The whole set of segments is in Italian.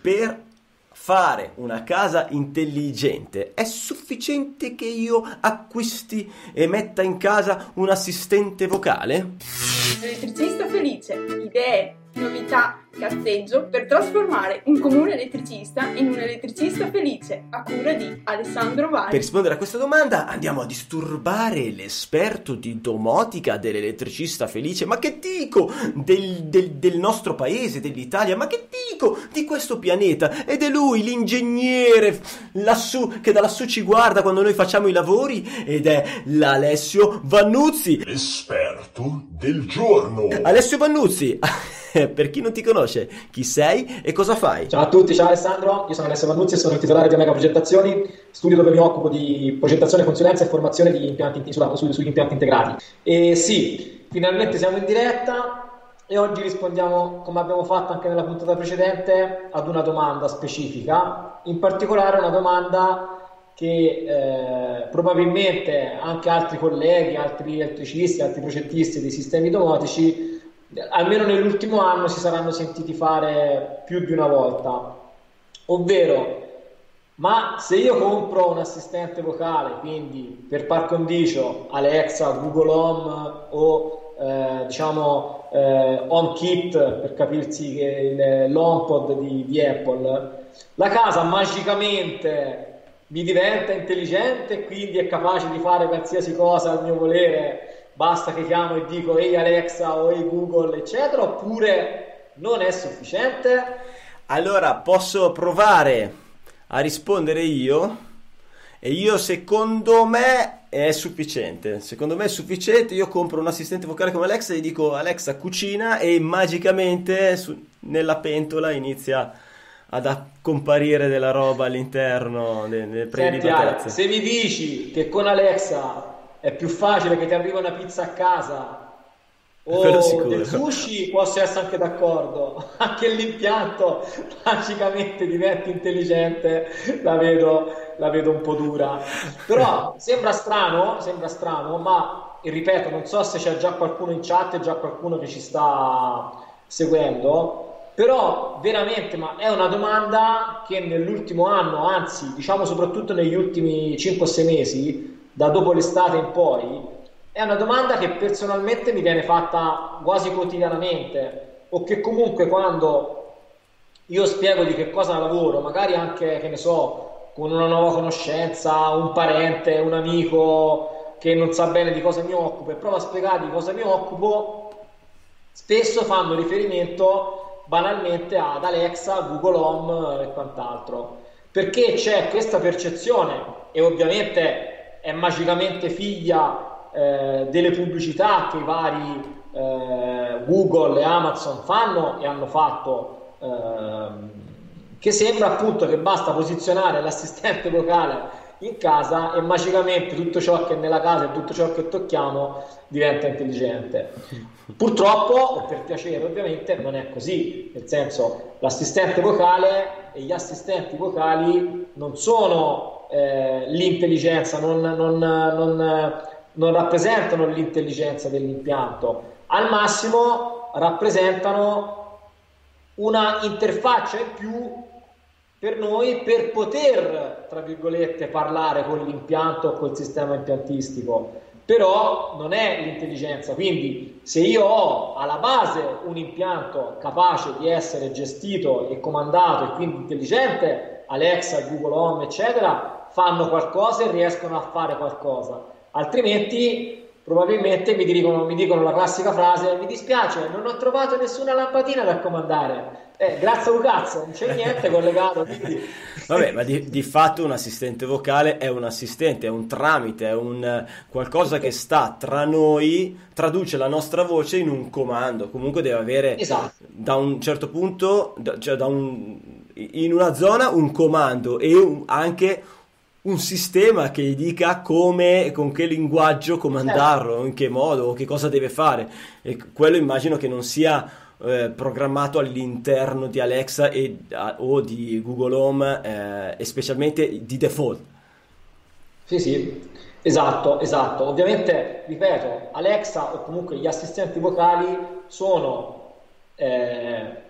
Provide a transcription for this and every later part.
per fare una casa intelligente è sufficiente che io acquisti e metta in casa un assistente vocale? Elettricista felice, idee, novità, cazzeggio per trasformare un comune elettricista in un elettricista felice a cura di Alessandro Vai. Per rispondere a questa domanda andiamo a disturbare l'esperto di domotica dell'elettricista felice. Ma che dico del, del, del nostro paese, dell'Italia? Ma che dico di questo pianeta? Ed è lui, l'ingegnere lassù, che da lassù ci guarda quando noi facciamo i lavori ed è l'Alessio Vannuzzi. L'esperto del giorno. Alessio Vannuzzi. per chi non ti conosce, chi sei e cosa fai? Ciao a tutti, ciao Alessandro, io sono Alessio Vannuzzi e sono il titolare di Omega Progettazioni, studio dove mi occupo di progettazione, consulenza e formazione di impianti, sulla, su, sugli impianti integrati. E sì, finalmente siamo in diretta e oggi rispondiamo, come abbiamo fatto anche nella puntata precedente, ad una domanda specifica, in particolare una domanda che eh, probabilmente anche altri colleghi, altri elettricisti, altri progettisti dei sistemi domotici almeno nell'ultimo anno si saranno sentiti fare più di una volta, ovvero ma se io compro un assistente vocale, quindi per par condicio Alexa, Google Home o eh, diciamo eh, HomeKit per capirsi che l'HomePod di, di Apple, la casa magicamente mi diventa intelligente e quindi è capace di fare qualsiasi cosa al mio volere basta che chiamo e dico ehi Alexa o ehi Google, eccetera, oppure non è sufficiente? Allora posso provare a rispondere io e io secondo me è sufficiente. Secondo me è sufficiente. Io compro un assistente vocale come Alexa e gli dico Alexa cucina e magicamente su, nella pentola inizia ad comparire della roba all'interno delle Ale, se mi dici che con Alexa è più facile che ti arriva una pizza a casa. O del sushi posso essere anche d'accordo. Anche l'impianto magicamente diventa intelligente. La vedo, la vedo un po' dura. Però sembra strano sembra strano ma ripeto non so se c'è già qualcuno in chat già qualcuno che ci sta seguendo. Però veramente ma è una domanda che nell'ultimo anno anzi diciamo soprattutto negli ultimi 5-6 mesi da dopo l'estate in poi, è una domanda che personalmente mi viene fatta quasi quotidianamente o che comunque quando io spiego di che cosa lavoro, magari anche, che ne so, con una nuova conoscenza, un parente, un amico che non sa bene di cosa mi occupo e prova a spiegare di cosa mi occupo, spesso fanno riferimento banalmente ad Alexa, Google Home e quant'altro, perché c'è questa percezione e ovviamente è magicamente figlia eh, delle pubblicità che i vari eh, Google e Amazon fanno e hanno fatto, ehm, che sembra appunto che basta posizionare l'assistente vocale in casa e magicamente tutto ciò che è nella casa e tutto ciò che tocchiamo diventa intelligente. Purtroppo, per piacere ovviamente, non è così, nel senso l'assistente vocale e gli assistenti vocali non sono eh, l'intelligenza, non, non, non, non rappresentano l'intelligenza dell'impianto, al massimo rappresentano una interfaccia in più per noi per poter, tra virgolette, parlare con l'impianto o col sistema impiantistico, però non è l'intelligenza. Quindi se io ho alla base un impianto capace di essere gestito e comandato e quindi intelligente, Alexa, Google Home, eccetera, fanno qualcosa e riescono a fare qualcosa, altrimenti probabilmente mi dicono, mi dicono la classica frase mi dispiace, non ho trovato nessuna lampadina da comandare. Eh, grazie a un cazzo, non c'è niente collegato. Quindi... Vabbè, ma di, di, fatto un assistente vocale è un assistente, è un tramite, è un qualcosa che sta tra noi, traduce la nostra voce in un comando. Comunque deve avere esatto. da un certo punto, da, cioè da un, in una zona un comando e un, anche un sistema che gli dica come, con che linguaggio comandarlo, certo. in che modo, che cosa deve fare. E quello immagino che non sia eh, programmato all'interno di Alexa e, a, o di Google Home, eh, e specialmente di default. Sì, sì, esatto, esatto. Ovviamente, ripeto, Alexa o comunque gli assistenti vocali sono... Eh,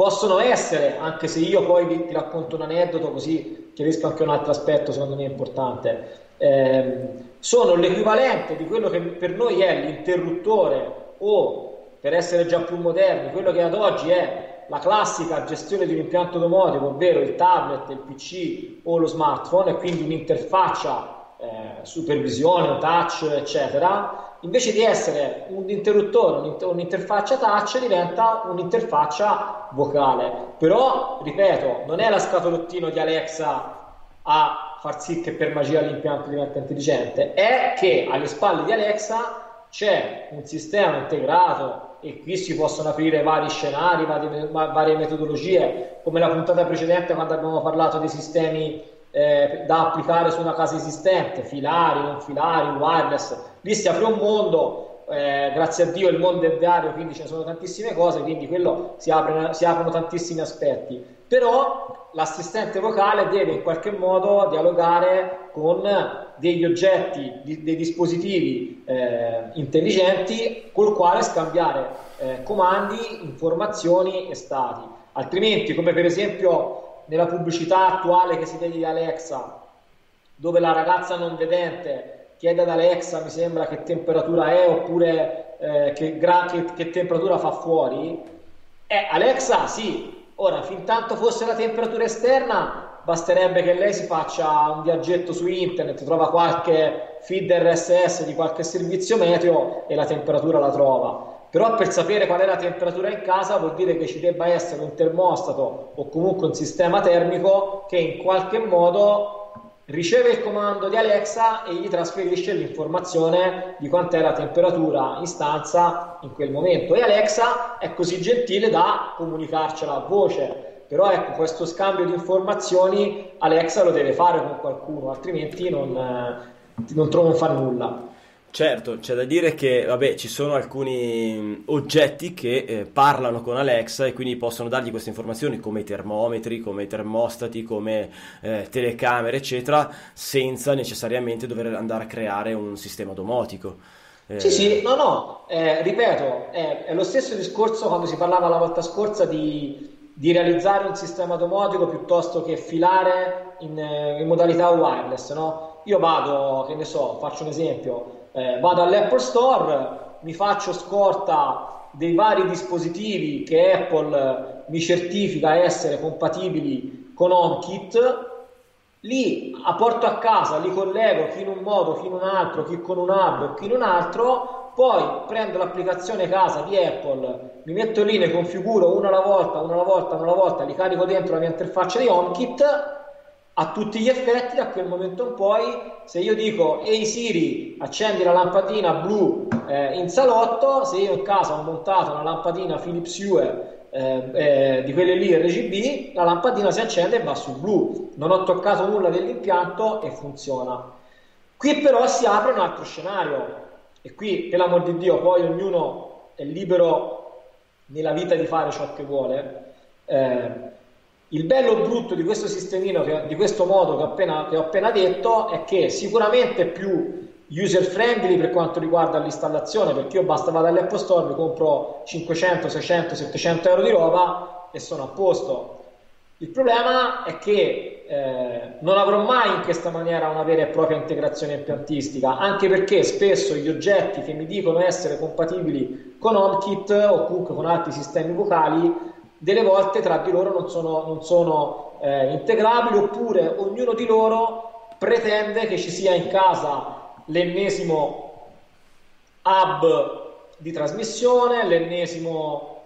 possono essere, anche se io poi vi, ti racconto un aneddoto così chiarisco anche un altro aspetto secondo me importante, eh, sono l'equivalente di quello che per noi è l'interruttore o, per essere già più moderni, quello che ad oggi è la classica gestione di un impianto domotico, ovvero il tablet, il PC o lo smartphone, e quindi un'interfaccia eh, supervisione, touch, eccetera, invece di essere un interruttore, un'interfaccia touch, diventa un'interfaccia vocale. Però, ripeto, non è la scatolottino di Alexa a far sì che per magia l'impianto diventa intelligente, è che alle spalle di Alexa c'è un sistema integrato e qui si possono aprire vari scenari, varie, varie metodologie, come la puntata precedente quando abbiamo parlato dei sistemi eh, da applicare su una casa esistente, filari, non filari, wireless, lì si apre un mondo, eh, grazie a Dio il mondo è vario, quindi ce ne sono tantissime cose, quindi quello si, apre, si aprono tantissimi aspetti. Però l'assistente vocale deve in qualche modo dialogare con degli oggetti, di, dei dispositivi eh, intelligenti col quale scambiare eh, comandi, informazioni e stati. Altrimenti, come per esempio nella pubblicità attuale che si vede di Alexa, dove la ragazza non vedente chiede ad Alexa, mi sembra, che temperatura è? oppure eh, che, gra- che, che, temperatura fa fuori, eh, Alexa sì, ora fin tanto fosse la temperatura esterna, basterebbe che lei si faccia un viaggetto su internet, trova qualche feed RSS di qualche servizio meteo e la temperatura la trova però per sapere qual è la temperatura in casa vuol dire che ci debba essere un termostato o comunque un sistema termico che in qualche modo riceve il comando di Alexa e gli trasferisce l'informazione di quant'è la temperatura in stanza in quel momento. E Alexa è così gentile da comunicarcela a voce. Però ecco questo scambio di informazioni Alexa lo deve fare con qualcuno altrimenti non, eh, non, non fa nulla Certo, c'è da dire che vabbè, ci sono alcuni oggetti che eh, parlano con Alexa e quindi possono dargli queste informazioni come i termometri, come i termostati, come eh, telecamere, eccetera, senza necessariamente dover andare a creare un sistema domotico. Eh... Sì, sì, no, no, eh, ripeto, è, è, lo stesso discorso quando si parlava la volta scorsa di, di realizzare un sistema domotico piuttosto che filare in, in modalità wireless, no? Io vado, che ne so, faccio un esempio eh, vado all'Apple Store, mi faccio scorta dei vari dispositivi che Apple mi certifica essere compatibili con HomeKit, li porto a casa, li collego chi in un modo, chi in un altro, chi con un hub, chi in un altro, poi prendo l'applicazione casa di Apple, mi metto lì, ne configuro una alla volta, una alla volta, una alla volta, li carico dentro la mia interfaccia di HomeKit a tutti gli effetti da quel momento in poi se io dico ehi Siri accendi la lampadina blu eh, in salotto se io in casa ho montato una lampadina Philips Hue eh, eh, di quelle lì RGB la lampadina si accende e va sul blu. Non ho toccato nulla dell'impianto e funziona. Qui però si apre un altro scenario. E qui per l'amor di Dio poi ognuno è libero nella vita di fare ciò che vuole. Eh, il bello brutto di questo sistemino, che, di questo modo che ho, appena, che ho appena detto, è che sicuramente è più user friendly per quanto riguarda l'installazione, perché io basta vado all'Apple Store, mi compro 500, 600, 700 euro di roba e sono a posto. Il problema è che eh, non avrò mai in questa maniera una vera e propria integrazione impiantistica, anche perché spesso gli oggetti che mi dicono essere compatibili con HomeKit o comunque con altri sistemi vocali delle volte tra di loro non sono, non sono eh, integrabili oppure ognuno di loro pretende che ci sia in casa l'ennesimo hub di trasmissione, l'ennesimo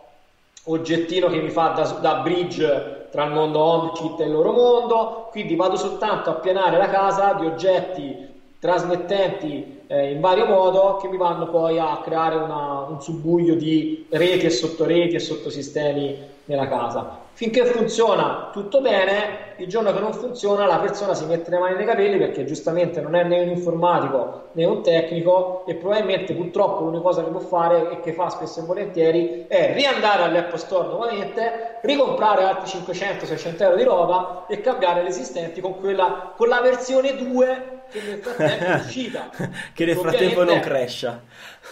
oggettino che mi fa da, da bridge tra il mondo HomeKit e il loro mondo, quindi vado soltanto a pianare la casa di oggetti trasmettenti eh, in vario modo che mi vanno poi a creare una, un subbuglio di reti e sottoreti e sottosistemi nella casa. Finché funziona tutto bene, il giorno che non funziona la persona si mette le mani nei capelli perché giustamente non è né un informatico né un tecnico e probabilmente purtroppo l'unica cosa che può fare e che fa spesso e volentieri è riandare all'Apple Store nuovamente, ricomprare altri 500-600 euro di roba e cambiare le esistenti con, quella, con la versione 2 che nel frattempo è uscita. che nel frattempo non crescia.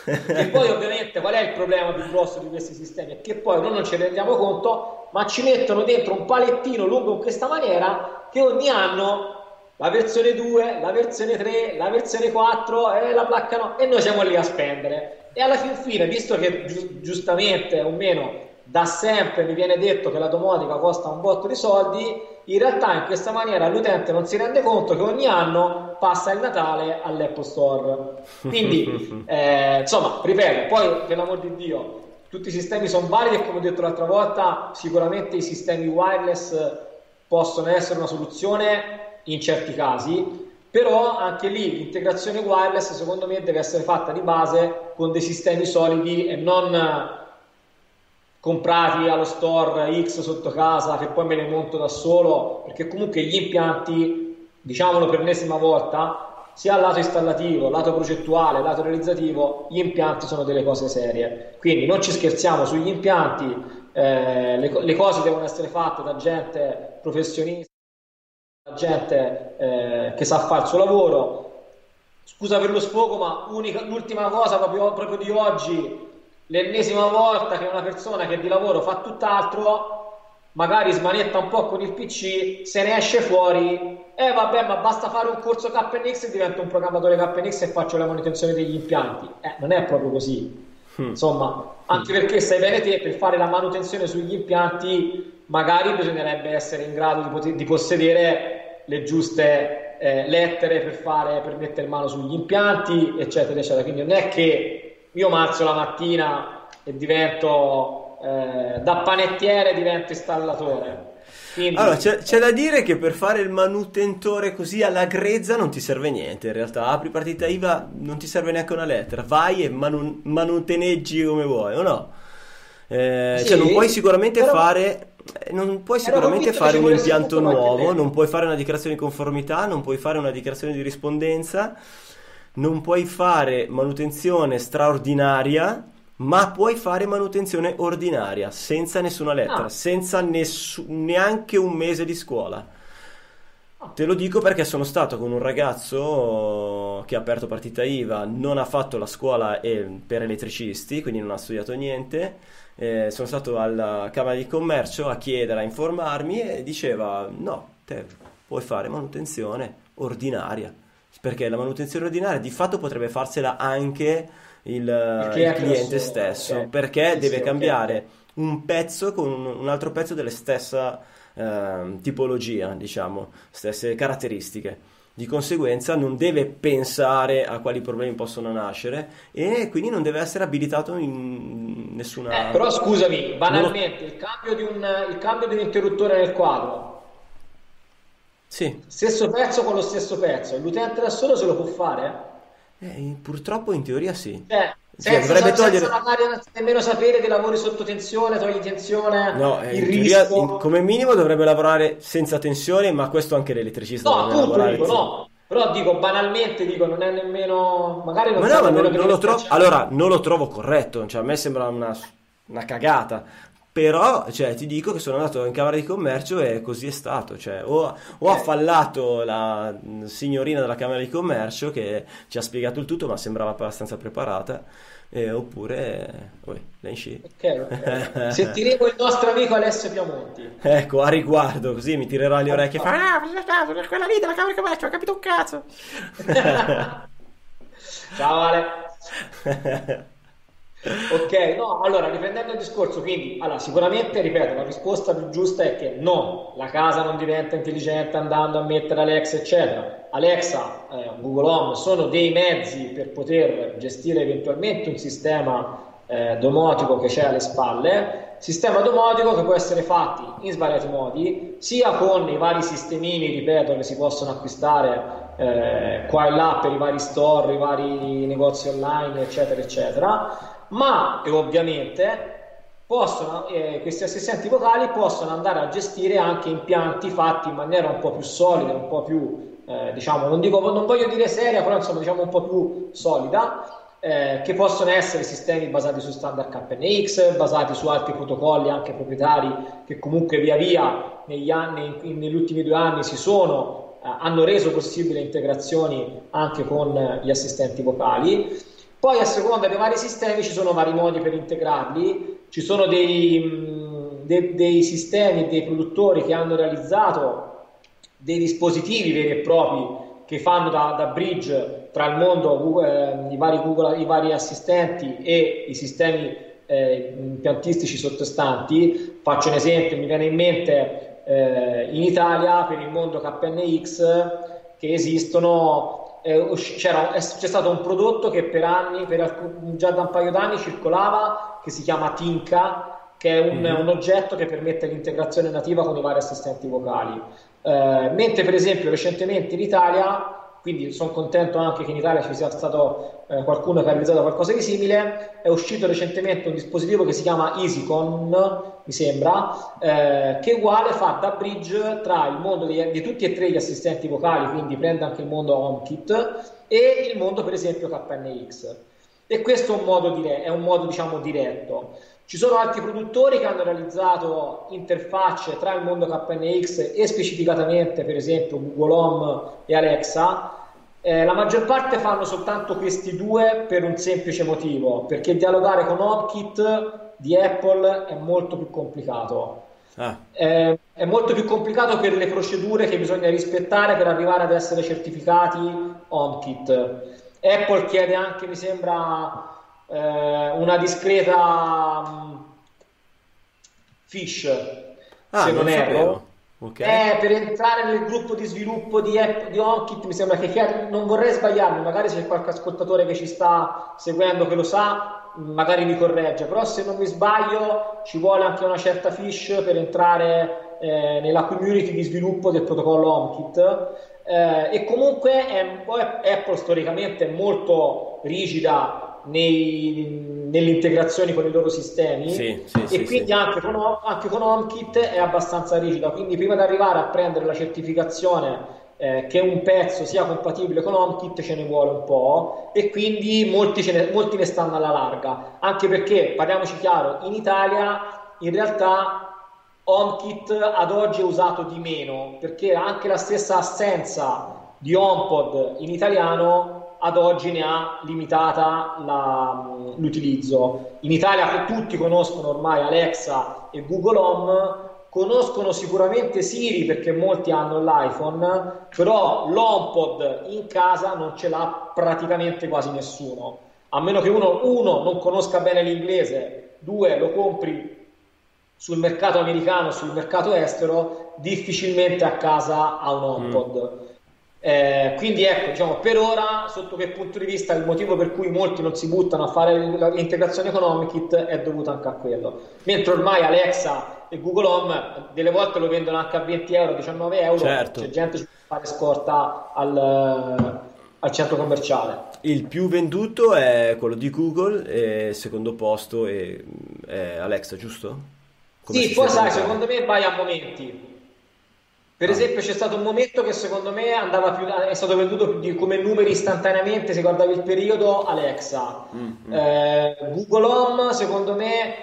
e poi ovviamente qual è il problema più grosso di questi sistemi? È che poi noi non ci rendiamo conto, ma ci mettono dentro un palettino lungo in questa maniera che ogni anno la versione 2, la versione 3, la versione 4 e la placca no, e noi siamo lì a spendere. E alla fin fine, visto che gi- giustamente o meno da sempre mi viene detto che la domotica costa un botto di soldi, in realtà in questa maniera l'utente non si rende conto che ogni anno passa il Natale all'Apple Store. Quindi, eh, insomma, ripeto, poi per l'amor di Dio, tutti i sistemi sono validi e come ho detto l'altra volta, sicuramente i sistemi wireless possono essere una soluzione in certi casi, però anche lì l'integrazione wireless secondo me deve essere fatta di base con dei sistemi solidi e non comprati allo store X sotto casa che poi me ne monto da solo, perché comunque gli impianti, diciamolo per l'ennesima volta, sia lato installativo, lato progettuale, lato realizzativo, gli impianti sono delle cose serie. Quindi non ci scherziamo sugli impianti, eh, le, le, cose devono essere fatte da gente professionista, da gente eh, che sa fare il suo lavoro. Scusa per lo sfogo, ma unica, l'ultima cosa proprio, proprio di oggi l'ennesima volta che una persona che di lavoro fa tutt'altro, magari smanetta un po' con il PC, se ne esce fuori, e eh, vabbè, ma basta fare un corso KNX e divento un programmatore KNX e faccio la manutenzione degli impianti. Eh, non è proprio così. Hmm. Insomma, anche perché sai bene te, per fare la manutenzione sugli impianti, magari bisognerebbe essere in grado di, poter, di possedere le giuste eh, lettere per, fare, per mettere mano sugli impianti, eccetera, eccetera. Quindi non è che io marzo la mattina e divento eh, da panettiere divento installatore. Quindi... Allora, c'è, c'è, da dire che per fare il manutentore così alla grezza non ti serve niente. In realtà, apri partita IVA, non ti serve neanche una lettera. Vai e manu- manuteneggi come vuoi, o no? Eh, sì, cioè, non puoi sicuramente però... fare. Eh, non puoi sicuramente fare un impianto nuovo, non puoi fare una dichiarazione di conformità, non puoi fare una dichiarazione di rispondenza non puoi fare manutenzione straordinaria, ma puoi fare manutenzione ordinaria, senza nessuna lettera, ah. senza nessu- neanche un mese di scuola. Ah. Te lo dico perché sono stato con un ragazzo che ha aperto partita IVA, non ha fatto la scuola per elettricisti, quindi non ha studiato niente. Eh, sono stato alla Camera di Commercio a chiedere, a informarmi e diceva no, te puoi fare manutenzione ordinaria perché la manutenzione ordinaria di fatto potrebbe farsela anche il, il cliente stesso, okay. perché sì, deve sì, cambiare okay. un pezzo con un altro pezzo della stessa eh, tipologia, diciamo, stesse caratteristiche. Di conseguenza non deve pensare a quali problemi possono nascere e quindi non deve essere abilitato in nessuna... Eh, però scusami, banalmente, il, cambio di un, il cambio di un interruttore nel quadro sì. Stesso pezzo con lo stesso pezzo, l'utente da solo se lo può fare? Eh, purtroppo in teoria sì. Cioè, senza, cioè, dovrebbe togliere... senza nemmeno sapere che lavori sotto tensione, togli tensione, no, eh, il teoria, in, come minimo dovrebbe lavorare senza tensione, ma questo anche l'elettricista no, dovrebbe lavorare. Dico, no, però dico banalmente, dico, non è nemmeno... Magari non ma no, ma non, non lo trovo... Allora, non lo trovo corretto, cioè a me sembra una, una cagata però cioè, ti dico che sono andato in Camera di Commercio e così è stato. Cioè, o, o ha fallato la signorina della Camera di Commercio che ci ha spiegato il tutto, ma sembrava abbastanza preparata. Eh, oppure oh, okay, okay. sentiremo il nostro amico Alessio Piamonti ecco a riguardo così mi tirerò le orecchie e fa ah quella lì della camera di commercio ho capito un cazzo ciao Ale ok, no, allora riprendendo il discorso, quindi allora, sicuramente, ripeto, la risposta più giusta è che no, la casa non diventa intelligente andando a mettere Alexa, eccetera. Alexa, eh, Google Home sono dei mezzi per poter gestire eventualmente un sistema eh, domotico che c'è alle spalle, sistema domotico che può essere fatto in svariati modi, sia con i vari sistemini, ripeto, che si possono acquistare eh, qua e là per i vari store, i vari negozi online, eccetera, eccetera ma ovviamente possono, eh, questi assistenti vocali possono andare a gestire anche impianti fatti in maniera un po' più solida, un po' più, eh, diciamo, non, dico, non voglio dire seria, però insomma diciamo un po' più solida, eh, che possono essere sistemi basati su standard KNX, basati su altri protocolli anche proprietari che comunque via via negli anni, in, negli ultimi due anni si sono hanno reso possibile integrazioni anche con gli assistenti vocali. Poi a seconda dei vari sistemi ci sono vari modi per integrarli, ci sono dei, dei, dei sistemi dei produttori che hanno realizzato dei dispositivi veri e propri che fanno da, da bridge tra il mondo, eh, i, vari Google, i vari assistenti e i sistemi eh, impiantistici sottostanti. Faccio un esempio, mi viene in mente eh, in Italia per il mondo KNX che esistono, eh, c'è stato un prodotto che per anni, per, già da un paio d'anni circolava, che si chiama Tinka, che è un, mm-hmm. un oggetto che permette l'integrazione nativa con i vari assistenti vocali. Eh, mentre per esempio recentemente in Italia, quindi sono contento anche che in Italia ci sia stato eh, qualcuno che ha realizzato qualcosa di simile, è uscito recentemente un dispositivo che si chiama EasyCon, mi sembra, eh, che uguale fa da bridge tra il mondo di, di, tutti e tre gli assistenti vocali, quindi prende anche il mondo HomeKit e il mondo per esempio KNX. E questo è un modo, dire- è un modo diciamo diretto. Ci sono altri produttori che hanno realizzato interfacce tra il mondo KNX e specificatamente per esempio Google Home e Alexa. Eh, la maggior parte fanno soltanto questi due per un semplice motivo, perché dialogare con HomeKit di Apple è molto più complicato. Ah. Eh, è molto più complicato per le procedure che bisogna rispettare per arrivare ad essere certificati HomeKit. Apple chiede anche, mi sembra, eh, una discreta um, fish, ah, se non, non erro. Okay. Eh, per entrare nel gruppo di sviluppo di, app, di HomeKit mi sembra che non vorrei sbagliarmi, magari c'è qualche ascoltatore che ci sta seguendo che lo sa, magari mi corregge, però se non mi sbaglio ci vuole anche una certa fish per entrare eh, nella community di sviluppo del protocollo HomeKit. Eh, e comunque è, Apple storicamente è molto rigida nei, nelle integrazioni con i loro sistemi. Sì, sì, e sì, quindi Anche, con, anche con HomeKit è abbastanza rigida. Quindi prima di arrivare a prendere la certificazione eh, che un pezzo sia compatibile con HomeKit ce ne vuole un po' e quindi molti, ne, molti ne stanno alla larga anche perché parliamoci chiaro in Italia in realtà HomeKit ad oggi è usato di meno perché anche la stessa assenza di HomePod in italiano ad oggi ne ha limitata la, l'utilizzo. In Italia tutti conoscono ormai Alexa e Google Home, conoscono sicuramente Siri perché molti hanno l'iPhone, però l'HomePod in casa non ce l'ha praticamente quasi nessuno. A meno che uno, uno non conosca bene l'inglese, due lo compri sul mercato americano, sul mercato estero, difficilmente a casa ha un HomePod. Mm. Eh, quindi ecco, diciamo, per ora, sotto che punto di vista, il motivo per cui molti non si buttano a fare l'integrazione con HomeKit è dovuto anche a quello. Mentre ormai Alexa e Google Home delle volte lo vendono anche a 20 euro, 19 euro, certo. c'è gente che fare scorta al, al, centro commerciale. Il più venduto è quello di Google e secondo posto è, è Alexa, giusto? Come sì, poi sai, secondo me vai a momenti per ah. esempio c'è stato un momento che secondo me andava più, è stato venduto più come numeri istantaneamente, se guardavi il periodo, Alexa. Mm-hmm. Eh, Google Home secondo me,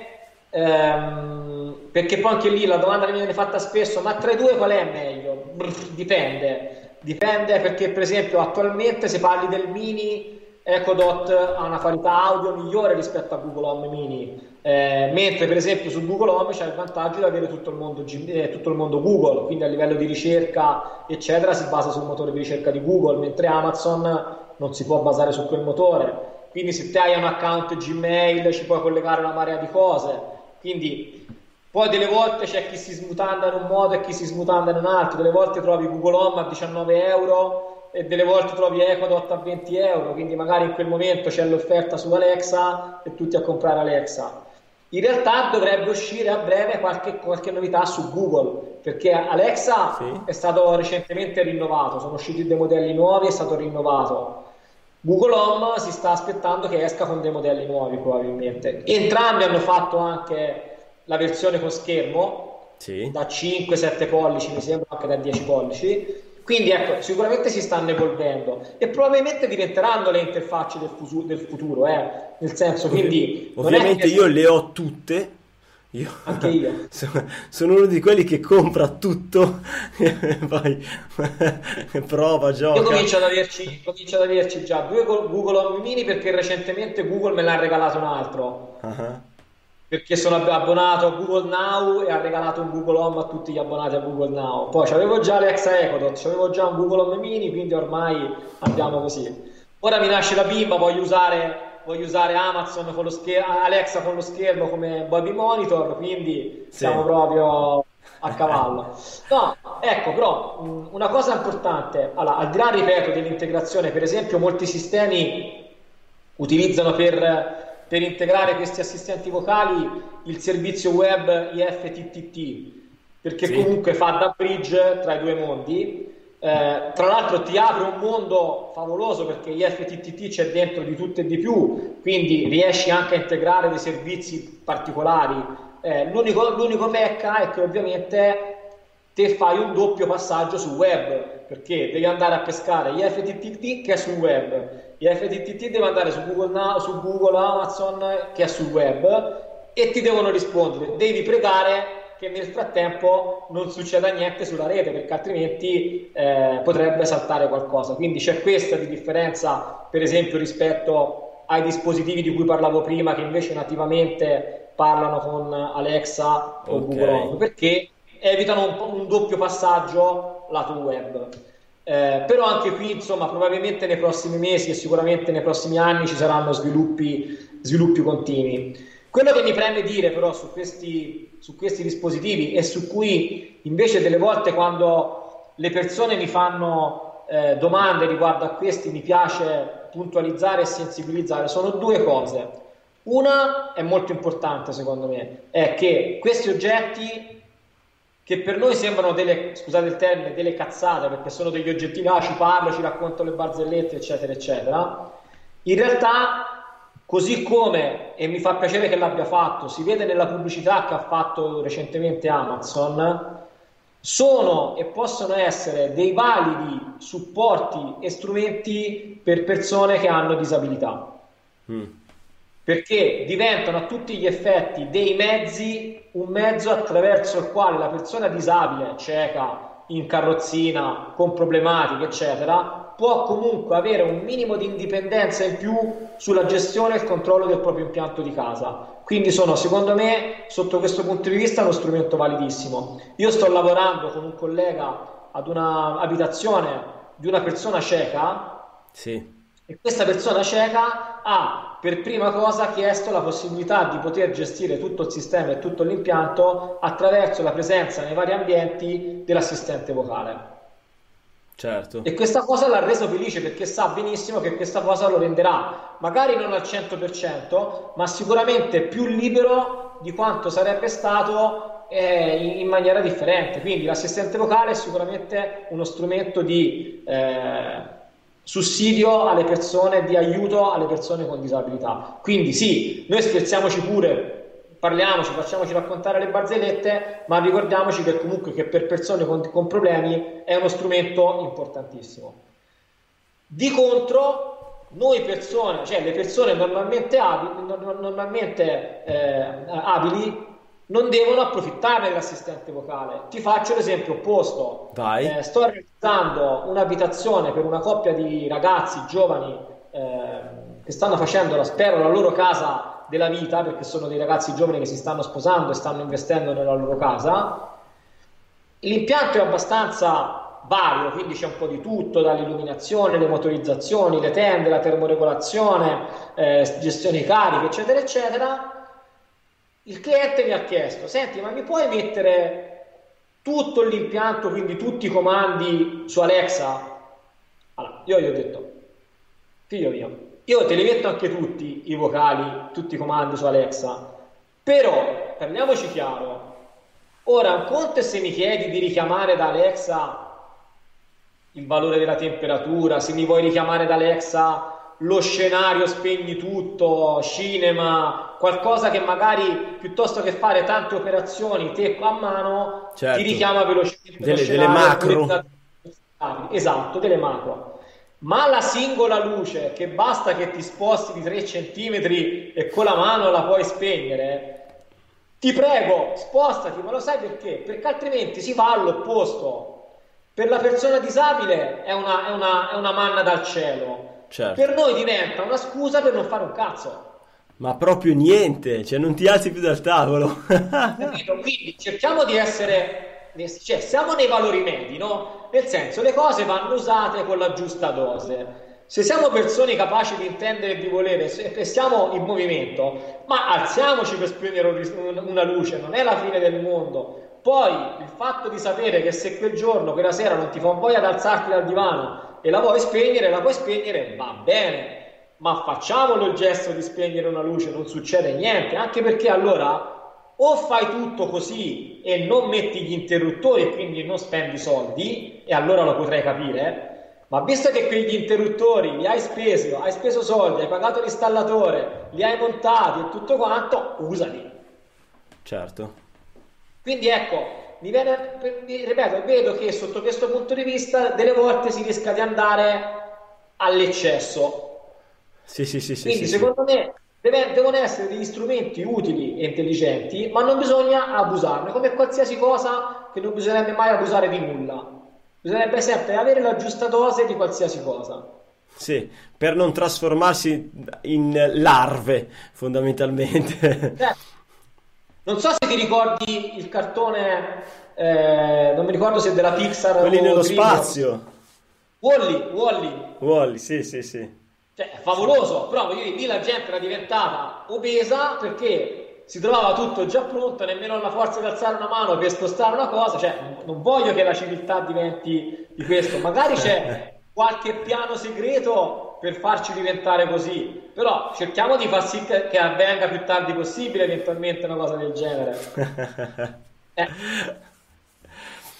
ehm, perché poi anche lì la domanda che mi viene fatta spesso, ma tra i due qual è meglio? Brr, dipende, dipende perché per esempio attualmente se parli del mini Echo Dot ha una qualità audio migliore rispetto a Google Home Mini eh, mentre per esempio su Google Home c'è il vantaggio di avere tutto il, mondo, eh, tutto il mondo Google, quindi a livello di ricerca eccetera si basa sul motore di ricerca di Google, mentre Amazon non si può basare su quel motore. Quindi se te hai un account Gmail ci puoi collegare una marea di cose. Quindi poi delle volte c'è chi si smutanda in un modo e chi si smutanda in un altro, delle volte trovi Google Home a 19 euro e delle volte trovi Equadot a 20 euro, quindi magari in quel momento c'è l'offerta su Alexa e tutti a comprare Alexa. In realtà dovrebbe uscire a breve qualche, qualche novità su Google, perché Alexa sì. è stato recentemente rinnovato, sono usciti dei modelli nuovi, è stato rinnovato. Google Home si sta aspettando che esca con dei modelli nuovi probabilmente. Entrambi hanno fatto anche la versione con schermo, sì. da 5-7 pollici, mi sembra anche da 10 pollici, quindi ecco, sicuramente si stanno evolvendo e probabilmente diventeranno le interfacce del, fusu- del futuro, eh? nel senso, quindi... Ovviamente io le ho tutte Io, Anche io. Sono uno di quelli che compra tutto e poi prova, gioca. Io comincio ad, averci, comincio ad averci già due Google Home Mini perché recentemente Google me l'ha regalato un altro. Uh-huh. Perché sono abbonato a Google Now e ha regalato un Google Home a tutti gli abbonati a Google Now. Poi avevo già l'Exa Ecodot, avevo già un Google Home Mini, quindi ormai andiamo così. Ora mi nasce la bimba, voglio usare voglio usare Amazon con lo schermo, Alexa con lo schermo come baby monitor, quindi sì. siamo proprio a cavallo. No, ecco, però una cosa importante, allora, al di là, ripeto, dell'integrazione, per esempio molti sistemi utilizzano per, per integrare questi assistenti vocali il servizio web IFTTT, perché sì. comunque fa da bridge tra i due mondi eh, tra l'altro ti apre un mondo favoloso perché IFTTT c'è dentro di tutto e di più, quindi riesci anche a integrare dei servizi particolari. Eh, l'unico, l'unico pecca è che ovviamente te fai un doppio passaggio sul web perché devi andare a pescare IFTTT che è sul web, IFTTT deve andare su Google, su Google Amazon che è sul web e ti devono rispondere. Devi pregare che nel frattempo non succeda niente sulla rete perché altrimenti eh, potrebbe saltare qualcosa. Quindi c'è questa di differenza, per esempio, rispetto ai dispositivi di cui parlavo prima che invece nativamente parlano con Alexa o okay. Google Home perché evitano un, un doppio passaggio lato web. Eh, però anche qui, insomma, probabilmente nei prossimi mesi e sicuramente nei prossimi anni ci saranno sviluppi, sviluppi continui. Quello che mi preme dire però su questi, su questi dispositivi e su cui invece delle volte quando le persone mi fanno eh, domande riguardo a questi mi piace puntualizzare e sensibilizzare sono due cose. Una è molto importante secondo me, è che questi oggetti che per noi sembrano delle, scusate il termine, delle cazzate perché sono degli oggettini, ah ci parlo, ci racconto le barzellette eccetera eccetera, in realtà Così come, e mi fa piacere che l'abbia fatto, si vede nella pubblicità che ha fatto recentemente Amazon, sono e possono essere dei validi supporti e strumenti per persone che hanno disabilità. Mm. Perché diventano a tutti gli effetti dei mezzi, un mezzo attraverso il quale la persona disabile, cieca, in carrozzina, con problematiche, eccetera, può comunque avere un minimo di indipendenza in più sulla gestione e il controllo del proprio impianto di casa. Quindi sono, secondo me, sotto questo punto di vista, uno strumento validissimo. Io sto lavorando con un collega ad un'abitazione di una persona cieca. Sì. E questa persona cieca ha per prima cosa chiesto la possibilità di poter gestire tutto il sistema e tutto l'impianto attraverso la presenza nei vari ambienti dell'assistente vocale. Certo. E questa cosa l'ha reso felice perché sa benissimo che questa cosa lo renderà, magari non al 100%, ma sicuramente più libero di quanto sarebbe stato eh, in, maniera differente. Quindi l'assistente vocale è sicuramente uno strumento di eh, sussidio alle persone, di aiuto alle persone con disabilità. Quindi sì, noi scherziamoci pure parliamoci, facciamoci raccontare le barzellette, ma ricordiamoci che comunque che per persone con, con problemi è uno strumento importantissimo. Di contro, noi persone, cioè le persone normalmente abili, normalmente, eh, abili non devono approfittare dell'assistente vocale. Ti faccio l'esempio opposto. Eh, sto realizzando un'abitazione per una coppia di ragazzi giovani eh, che stanno facendo, la, spero, la loro casa della vita, perché sono dei ragazzi giovani che si stanno sposando e stanno investendo nella loro casa. L'impianto è abbastanza vario, quindi c'è un po' di tutto, dall'illuminazione, le motorizzazioni, le tende, la termoregolazione, eh, gestione cariche, eccetera, eccetera. Il cliente mi ha chiesto, senti, ma mi puoi mettere tutto l'impianto, quindi tutti i comandi su Alexa? Allora, io gli ho detto, figlio mio, io te li metto anche tutti i vocali, tutti i comandi su Alexa, però parliamoci chiaro. Ora, un conto è se mi chiedi di richiamare da Alexa il valore della temperatura, se mi vuoi richiamare da Alexa lo scenario spegni tutto, cinema, qualcosa che magari piuttosto che fare tante operazioni te a mano certo. ti richiama velocemente delle, delle macro. Esatto, delle macro ma la singola luce che basta che ti sposti di 3 cm e con la mano la puoi spegnere, ti prego, spostati, ma lo sai perché? Perché altrimenti si va all'opposto. Per la persona disabile è una, è una, è una manna dal cielo. Certo. Per noi diventa una scusa per non fare un cazzo. Ma proprio niente, cioè non ti alzi più dal tavolo. Quindi cerchiamo di essere cioè siamo nei valori medi, no? Nel senso, le cose vanno usate con la giusta dose. Se siamo persone capaci di intendere e di volere e siamo in movimento, ma alziamoci per spegnere una luce, non è la fine del mondo. Poi il fatto di sapere che se quel giorno, quella sera non ti fa voglia di alzarti dal divano e la vuoi spegnere, la puoi spegnere, va bene. Ma facciamolo il gesto di spegnere una luce, non succede niente, anche perché allora o fai tutto così e non metti gli interruttori e quindi non spendi soldi, e allora lo potrei capire, ma visto che quegli interruttori li hai spesi, hai speso soldi, hai pagato l'installatore, li hai montati e tutto quanto, usali. Certo. Quindi ecco, mi viene, ripeto, vedo che sotto questo punto di vista delle volte si rischia di andare all'eccesso. Sì, sì, sì. Quindi sì, secondo sì. me Deve, devono essere degli strumenti utili e intelligenti, ma non bisogna abusarne, come qualsiasi cosa che non bisognerebbe mai abusare di nulla. Bisognerebbe sempre avere la giusta dose di qualsiasi cosa. Sì, per non trasformarsi in larve, fondamentalmente. Eh, non so se ti ricordi il cartone, eh, non mi ricordo se della Pixar Quelli nello Green spazio. Wally, Wally. Wally, sì, sì, sì. Cioè, è favoloso, però voglio dire, lì la gente era diventata obesa perché si trovava tutto già pronto, nemmeno la forza di alzare una mano per spostare una cosa, cioè non voglio che la civiltà diventi di questo, magari c'è qualche piano segreto per farci diventare così, però cerchiamo di far sì che, che avvenga più tardi possibile eventualmente una cosa del genere. Eh.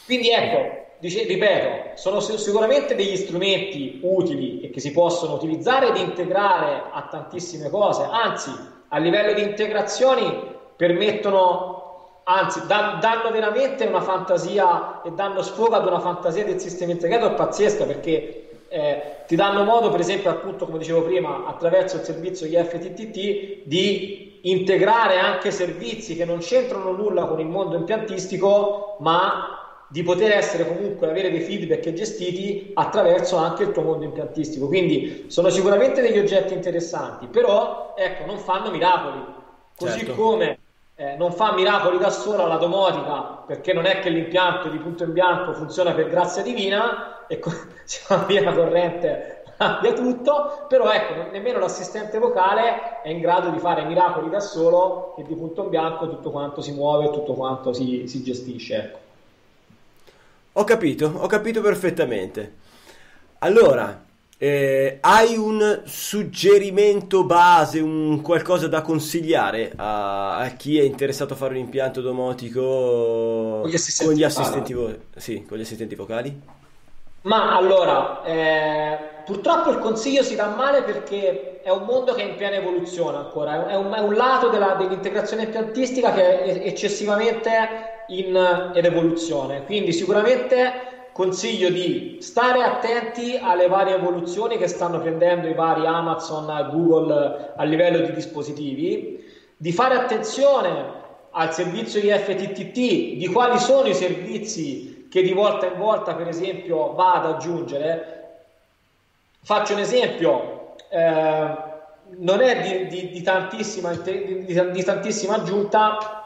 Quindi ecco, dice, ripeto, sono sicuramente degli strumenti utili e che si possono utilizzare ed integrare a tantissime cose, anzi a livello di integrazioni permettono, anzi dan, danno veramente una fantasia e danno sfogo ad una fantasia del sistema integrato pazzesca perché eh, ti danno modo, per esempio, appunto, come dicevo prima, attraverso il servizio IFTTT di integrare anche servizi che non c'entrano nulla con il mondo impiantistico, ma di poter essere comunque avere dei feedback gestiti attraverso anche il tuo mondo impiantistico. Quindi sono sicuramente degli oggetti interessanti, però ecco, non fanno miracoli. Così certo. come eh, non fa miracoli da sola la domotica, perché non è che l'impianto di punto in bianco funziona per grazia divina e co- si va via la corrente cambia tutto, però ecco, nemmeno l'assistente vocale è in grado di fare miracoli da solo e di punto in bianco tutto quanto si muove, tutto quanto si, si gestisce. Ecco. Ho capito, ho capito perfettamente. Allora, eh, hai un suggerimento base, un qualcosa da consigliare a, a, chi è interessato a fare un impianto domotico con gli assistenti, con gli assistenti, vo- sì, con gli assistenti vocali? Ma allora, eh, purtroppo il consiglio si dà male perché è un mondo che è in piena evoluzione ancora, è un, è un lato della, dell'integrazione impiantistica che è eccessivamente in, in evoluzione. Quindi sicuramente consiglio di stare attenti alle varie evoluzioni che stanno prendendo i vari Amazon Google a livello di dispositivi, di fare attenzione al servizio IFTTT, di quali sono i servizi che di volta in volta, per esempio, va ad aggiungere. Faccio un esempio, eh, non è di, di, di, tantissima, di, tantissima aggiunta,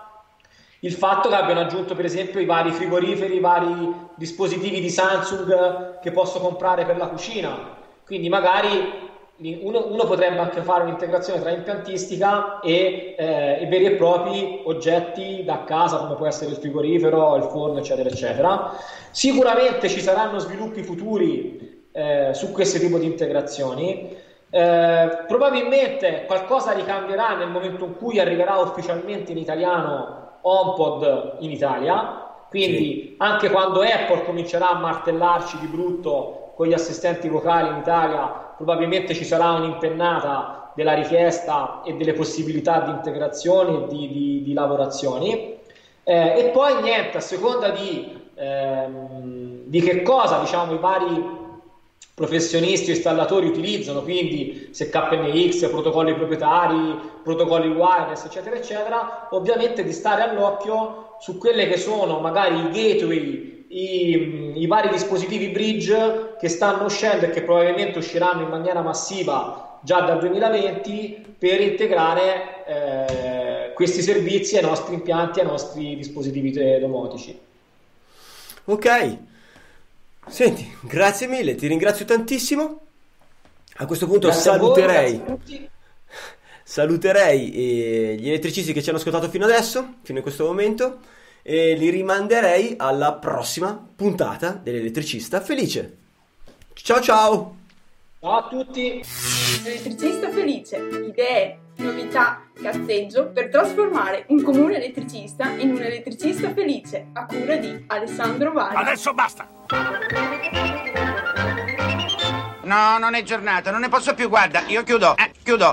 il fatto che abbiano aggiunto per esempio i vari frigoriferi, i vari dispositivi di Samsung che posso comprare per la cucina. Quindi magari uno, uno potrebbe anche fare un'integrazione tra impiantistica e, eh, e, veri e propri oggetti da casa, come può essere il frigorifero, il forno, eccetera, eccetera. Sicuramente ci saranno sviluppi futuri eh, su questo tipo di integrazioni. Eh, probabilmente qualcosa ricambierà nel momento in cui arriverà ufficialmente in italiano HomePod in Italia, quindi sì. anche quando Apple comincerà a martellarci di brutto con gli assistenti vocali in Italia, probabilmente ci sarà un'impennata della richiesta e delle possibilità di integrazione e di, di, di lavorazioni. Eh, e poi niente, a seconda di, ehm, di che cosa diciamo i vari professionisti o installatori utilizzano, quindi se KNX, protocolli proprietari, protocolli wireless, eccetera, eccetera, ovviamente di stare all'occhio su quelle che sono magari i gateway, i, i vari dispositivi bridge che stanno uscendo e che probabilmente usciranno in maniera massiva già dal 2020 per integrare eh, questi servizi ai nostri impianti, ai nostri dispositivi domotici. Ok, Senti, grazie mille, ti ringrazio tantissimo. A questo punto grazie saluterei, voi, saluterei eh, gli elettricisti che ci hanno ascoltato fino adesso, fino in questo momento, e li rimanderei alla prossima puntata dell'elettricista felice. Ciao ciao! Ciao a tutti! Elettricista felice, idee, novità, cazzeggio per trasformare un comune elettricista in un elettricista felice a cura di Alessandro Vari. Adesso basta! No, non è giornata, non ne posso più, guarda, io chiudo, eh, chiudo.